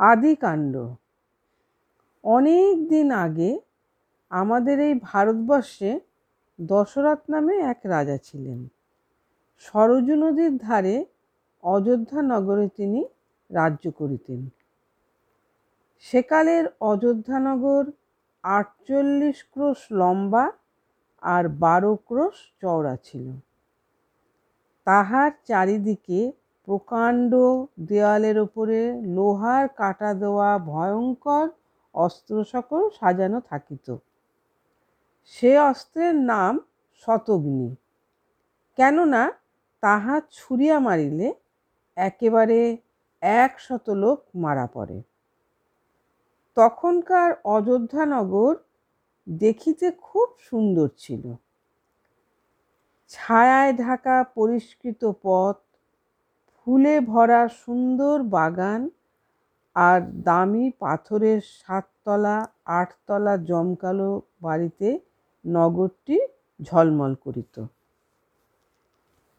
আদিকাণ্ড। অনেক দিন আগে আমাদের এই ভারতবর্ষে দশরথ নামে এক রাজা ছিলেন। সরজু নদীর ধারে অযোধ্যা নগরে তিনি রাজ্য করিতেন। সেকালের অযোধ্যানগর আটচল্লিশ ক্রোশ লম্বা আর বারো ক্রোশ চওড়া ছিল। তাহার চারিদিকে প্রকাণ্ড দেওয়ালের ওপরে লোহার কাটা দেওয়া ভয়ঙ্কর অস্ত্র সকল সাজানো থাকিত। সে অস্ত্রের নাম শতগ্নি। কেননা তাহা ছুরিয়া মারিলে একেবারে একশত লোক মারা পড়ে। তখনকার অযোধ্যানগর দেখিতে খুব সুন্দর ছিল। ছায়ায় ঢাকা পরিষ্কৃত পথ ফুলে ভরা সুন্দর বাগান আর দামি পাথরের সাততলা আটতলা জমকালো বাড়িতে নগরটি ঝলমল করিত।